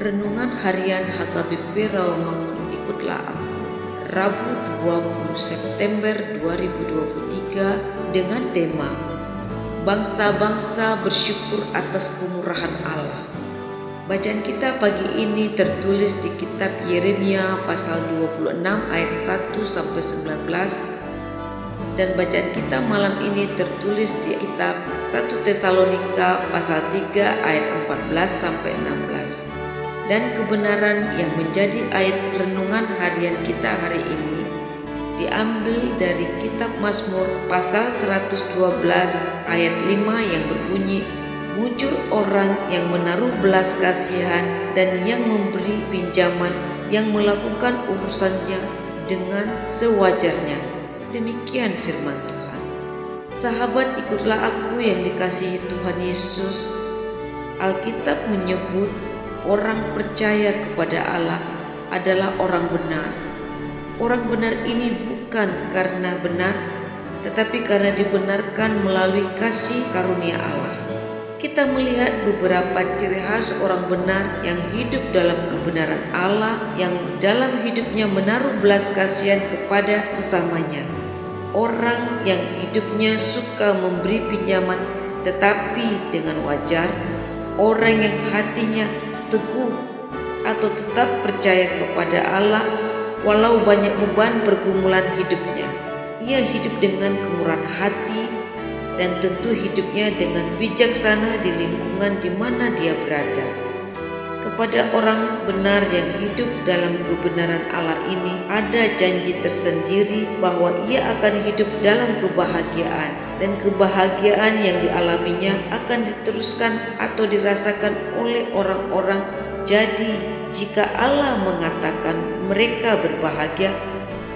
Renungan Harian HKBP Rawamangun Ikutlah Aku. Rabu 20 September 2023 dengan tema Bangsa-bangsa bersyukur atas kemurahan Allah. Bacaan kita pagi ini tertulis di kitab Yeremia pasal 26 ayat 1 sampai 19 dan bacaan kita malam ini tertulis di kitab 1 Tesalonika pasal 3 ayat 14 sampai 16. Dan kebenaran yang menjadi ayat renungan harian kita hari ini diambil dari kitab Mazmur pasal 112 ayat 5 yang berbunyi Mujur orang yang menaruh belas kasihan dan yang memberi pinjaman yang melakukan urusannya dengan sewajarnya Demikian firman Tuhan. Sahabat ikutlah aku yang dikasihi Tuhan Yesus. Alkitab menyebut orang percaya kepada Allah adalah orang benar. Orang benar ini bukan karena benar, tetapi karena dibenarkan melalui kasih karunia Allah. Kita melihat beberapa ciri khas orang benar yang hidup dalam kebenaran Allah, yang dalam hidupnya menaruh belas kasihan kepada sesamanya orang yang hidupnya suka memberi pinjaman tetapi dengan wajar, orang yang hatinya teguh atau tetap percaya kepada Allah walau banyak beban pergumulan hidupnya. Ia hidup dengan kemurahan hati dan tentu hidupnya dengan bijaksana di lingkungan di mana dia berada. Kepada orang benar yang hidup dalam kebenaran Allah ini ada janji tersendiri bahwa ia akan hidup dalam kebahagiaan dan kebahagiaan yang dialaminya akan diteruskan atau dirasakan oleh orang-orang. Jadi, jika Allah mengatakan mereka berbahagia,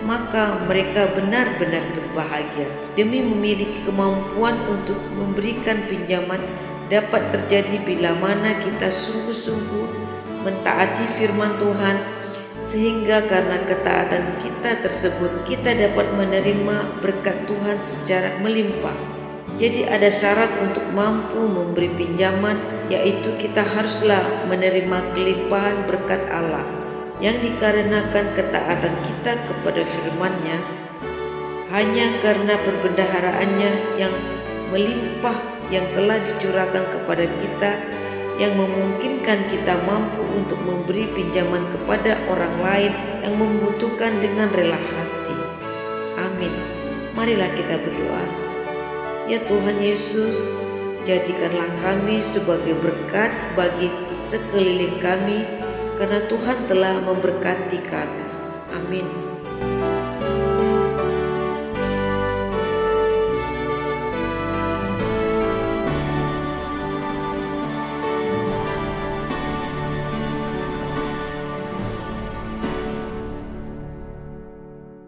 maka mereka benar-benar berbahagia demi memiliki kemampuan untuk memberikan pinjaman dapat terjadi bila mana kita sungguh-sungguh mentaati firman Tuhan sehingga karena ketaatan kita tersebut kita dapat menerima berkat Tuhan secara melimpah. Jadi ada syarat untuk mampu memberi pinjaman yaitu kita haruslah menerima kelimpahan berkat Allah yang dikarenakan ketaatan kita kepada firman-Nya hanya karena perbendaharaannya yang melimpah yang telah dicurahkan kepada kita yang memungkinkan kita mampu untuk memberi pinjaman kepada orang lain yang membutuhkan dengan rela hati. Amin. Marilah kita berdoa. Ya Tuhan Yesus, jadikanlah kami sebagai berkat bagi sekeliling kami karena Tuhan telah memberkati kami. Amin.